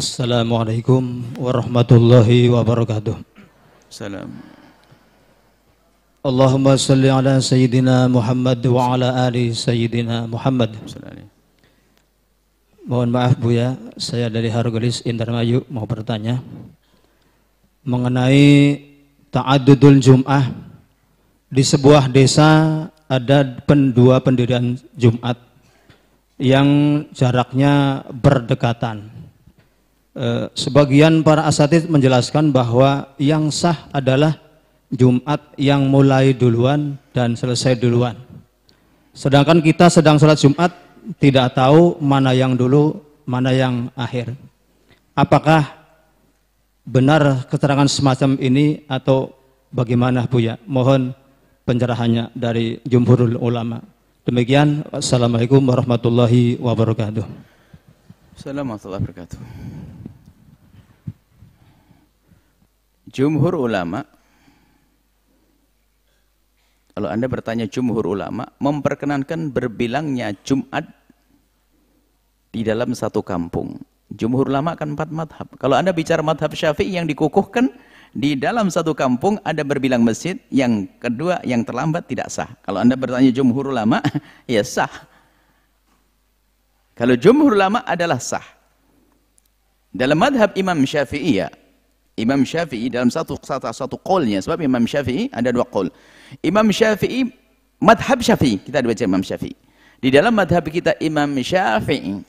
Assalamualaikum warahmatullahi wabarakatuh. Salam. Allahumma salli ala Sayyidina Muhammad wa ala ali Sayyidina Muhammad. Mohon maaf Bu ya, saya dari Hargolis Indramayu mau bertanya mengenai ta'adudul Jum'ah di sebuah desa ada pendua pendirian Jumat yang jaraknya berdekatan. Eh, sebagian para asatid menjelaskan bahwa yang sah adalah Jumat yang mulai duluan dan selesai duluan. Sedangkan kita sedang sholat Jumat tidak tahu mana yang dulu, mana yang akhir. Apakah benar keterangan semacam ini atau bagaimana Bu ya? Mohon pencerahannya dari jumhurul ulama. Demikian, Assalamualaikum warahmatullahi wabarakatuh. Assalamualaikum warahmatullahi wabarakatuh. Jumhur ulama kalau Anda bertanya jumhur ulama memperkenankan berbilangnya Jumat di dalam satu kampung. Jumhur ulama kan empat madhab. Kalau Anda bicara madhab syafi'i yang dikukuhkan di dalam satu kampung ada berbilang masjid, yang kedua yang terlambat tidak sah. Kalau Anda bertanya jumhur ulama, ya sah. Kalau jumhur ulama adalah sah. Dalam madhab Imam Syafi'i ya, Imam Syafi'i dalam satu satu, satu qolnya, sebab Imam Syafi'i ada dua qol. Imam Syafi'i, madhab Syafi'i, kita baca Imam Syafi'i. Di dalam madhab kita Imam Syafi'i,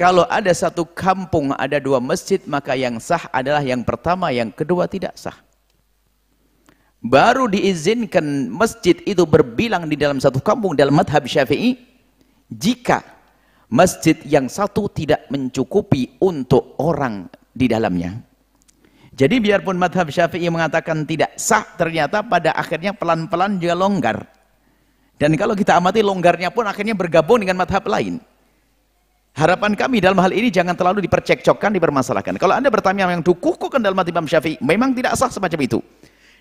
kalau ada satu kampung ada dua masjid, maka yang sah adalah yang pertama, yang kedua tidak sah. Baru diizinkan masjid itu berbilang di dalam satu kampung dalam madhab syafi'i, jika masjid yang satu tidak mencukupi untuk orang di dalamnya. Jadi biarpun madhab syafi'i mengatakan tidak sah, ternyata pada akhirnya pelan-pelan juga longgar. Dan kalau kita amati longgarnya pun akhirnya bergabung dengan madhab lain. Harapan kami dalam hal ini jangan terlalu dipercekcokkan, dipermasalahkan. Kalau anda bertanya yang dukuhkukan dalam madhab Syafi'i, memang tidak sah semacam itu.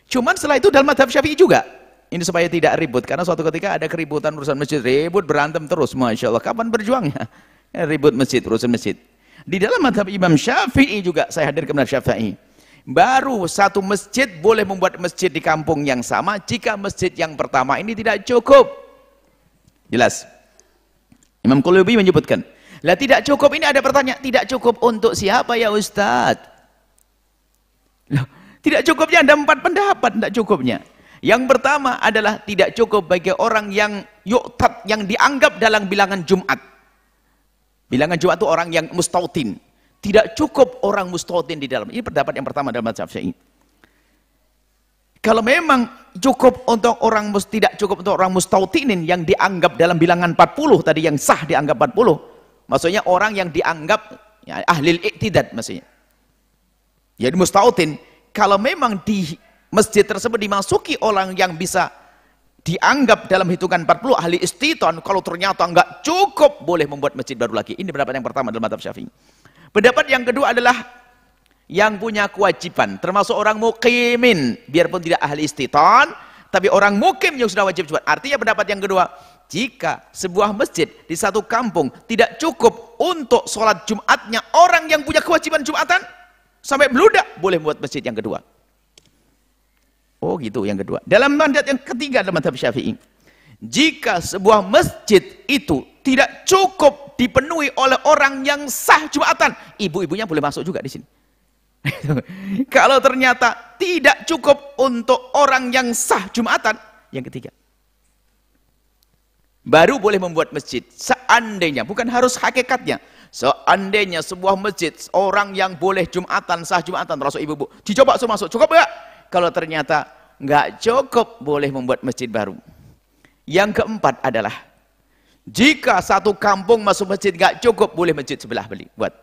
Cuman setelah itu dalam madhab Syafi'i juga. Ini supaya tidak ribut, karena suatu ketika ada keributan urusan masjid, ribut berantem terus, Masya Allah. Kapan berjuangnya? Ya, ribut masjid, urusan masjid. Di dalam madhab Imam Syafi'i juga, saya hadir ke madhab Syafi'i. Baru satu masjid boleh membuat masjid di kampung yang sama, jika masjid yang pertama ini tidak cukup. Jelas. Imam Qulubi menyebutkan, lah tidak cukup ini ada pertanyaan, tidak cukup untuk siapa ya Ustaz? Loh, tidak cukupnya ada empat pendapat, tidak cukupnya. Yang pertama adalah tidak cukup bagi orang yang yuktat, yang dianggap dalam bilangan Jumat. Bilangan Jumat itu orang yang mustautin. Tidak cukup orang mustautin di dalam. Ini pendapat yang pertama dalam mazhab Syafi'i. Kalau memang cukup untuk orang tidak cukup untuk orang mustautinin yang dianggap dalam bilangan 40 tadi yang sah dianggap 40 Maksudnya orang yang dianggap ya, ahli iktidad maksudnya. Jadi mustautin, kalau memang di masjid tersebut dimasuki orang yang bisa dianggap dalam hitungan 40 ahli istiton, kalau ternyata enggak cukup boleh membuat masjid baru lagi. Ini pendapat yang pertama dalam madhab syafi'i. Pendapat yang kedua adalah yang punya kewajiban, termasuk orang mukimin, biarpun tidak ahli istiton, tapi orang mukim yang sudah wajib Jumat. Artinya pendapat yang kedua, jika sebuah masjid di satu kampung tidak cukup untuk sholat Jumatnya orang yang punya kewajiban Jumatan, sampai beludak, boleh buat masjid yang kedua. Oh gitu yang kedua. Dalam mandat yang ketiga dalam madhab syafi'i. Jika sebuah masjid itu tidak cukup dipenuhi oleh orang yang sah Jumatan, ibu-ibunya boleh masuk juga di sini. Kalau ternyata tidak cukup untuk orang yang sah Jumatan, yang ketiga baru boleh membuat masjid. Seandainya, bukan harus hakikatnya. Seandainya sebuah masjid, orang yang boleh Jumatan, sah Jumatan, termasuk ibu-ibu, dicoba suruh masuk, cukup enggak? Kalau ternyata enggak cukup, boleh membuat masjid baru. Yang keempat adalah, jika satu kampung masuk masjid enggak cukup, boleh masjid sebelah beli. Buat.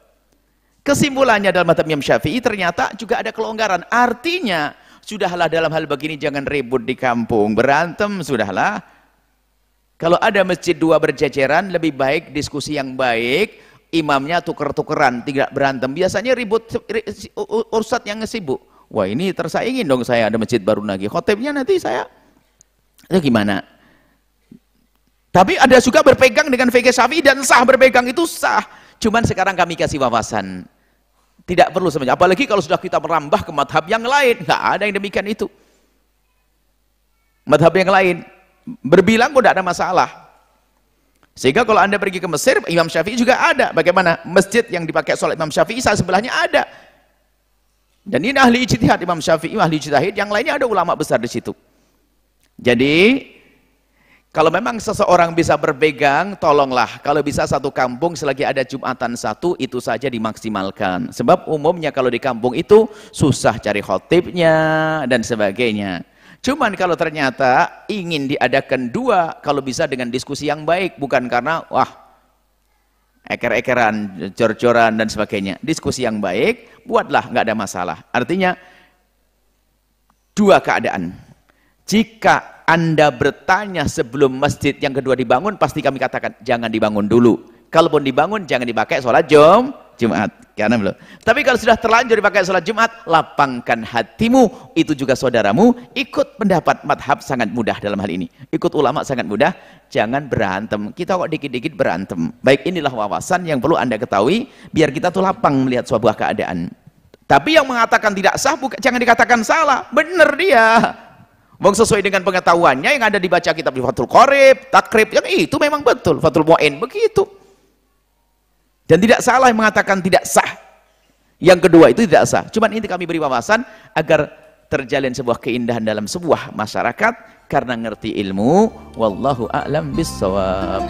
Kesimpulannya dalam mata Imam Syafi'i, ternyata juga ada kelonggaran. Artinya, sudahlah dalam hal begini jangan ribut di kampung, berantem, sudahlah kalau ada masjid dua berjajaran, lebih baik diskusi yang baik, imamnya tuker-tukeran, tidak berantem. Biasanya ribut ursat yang sibuk. Wah ini tersaingin dong saya ada masjid baru lagi. Khotibnya nanti saya, itu gimana? Tapi ada juga berpegang dengan fikih syafi'i dan sah berpegang itu sah. Cuman sekarang kami kasih wawasan. Tidak perlu sebenarnya. Apalagi kalau sudah kita merambah ke madhab yang lain. Nggak ada yang demikian itu. Madhab yang lain. Berbilang pun tidak ada masalah. Sehingga kalau anda pergi ke Mesir, Imam Syafi'i juga ada. Bagaimana? Masjid yang dipakai sholat Imam Syafi'i, sebelahnya ada. Dan ini ahli ijtihad Imam Syafi'i, ahli ijtihad. Yang lainnya ada ulama besar di situ. Jadi, kalau memang seseorang bisa berpegang, tolonglah. Kalau bisa satu kampung selagi ada Jumatan satu, itu saja dimaksimalkan. Sebab umumnya kalau di kampung itu susah cari khotibnya dan sebagainya. Cuman kalau ternyata ingin diadakan dua, kalau bisa dengan diskusi yang baik, bukan karena wah eker-ekeran, cor-coran dan sebagainya. Diskusi yang baik, buatlah nggak ada masalah. Artinya dua keadaan. Jika anda bertanya sebelum masjid yang kedua dibangun, pasti kami katakan, jangan dibangun dulu. Kalaupun dibangun, jangan dipakai sholat jom, Jumat. Karena belum. Tapi kalau sudah terlanjur dipakai sholat Jumat, lapangkan hatimu. Itu juga saudaramu. Ikut pendapat madhab sangat mudah dalam hal ini. Ikut ulama sangat mudah. Jangan berantem. Kita kok dikit-dikit berantem. Baik inilah wawasan yang perlu anda ketahui. Biar kita tuh lapang melihat sebuah keadaan. Tapi yang mengatakan tidak sah, bukan, jangan dikatakan salah. Benar dia. Wong sesuai dengan pengetahuannya yang ada dibaca kitab di Fathul Qorib, Takrib, yang itu memang betul. Fathul Mu'in, begitu. Dan tidak salah yang mengatakan tidak sah. Yang kedua itu tidak sah. Cuman ini kami beri wawasan agar terjalin sebuah keindahan dalam sebuah masyarakat karena ngerti ilmu. Wallahu a'lam bissawab.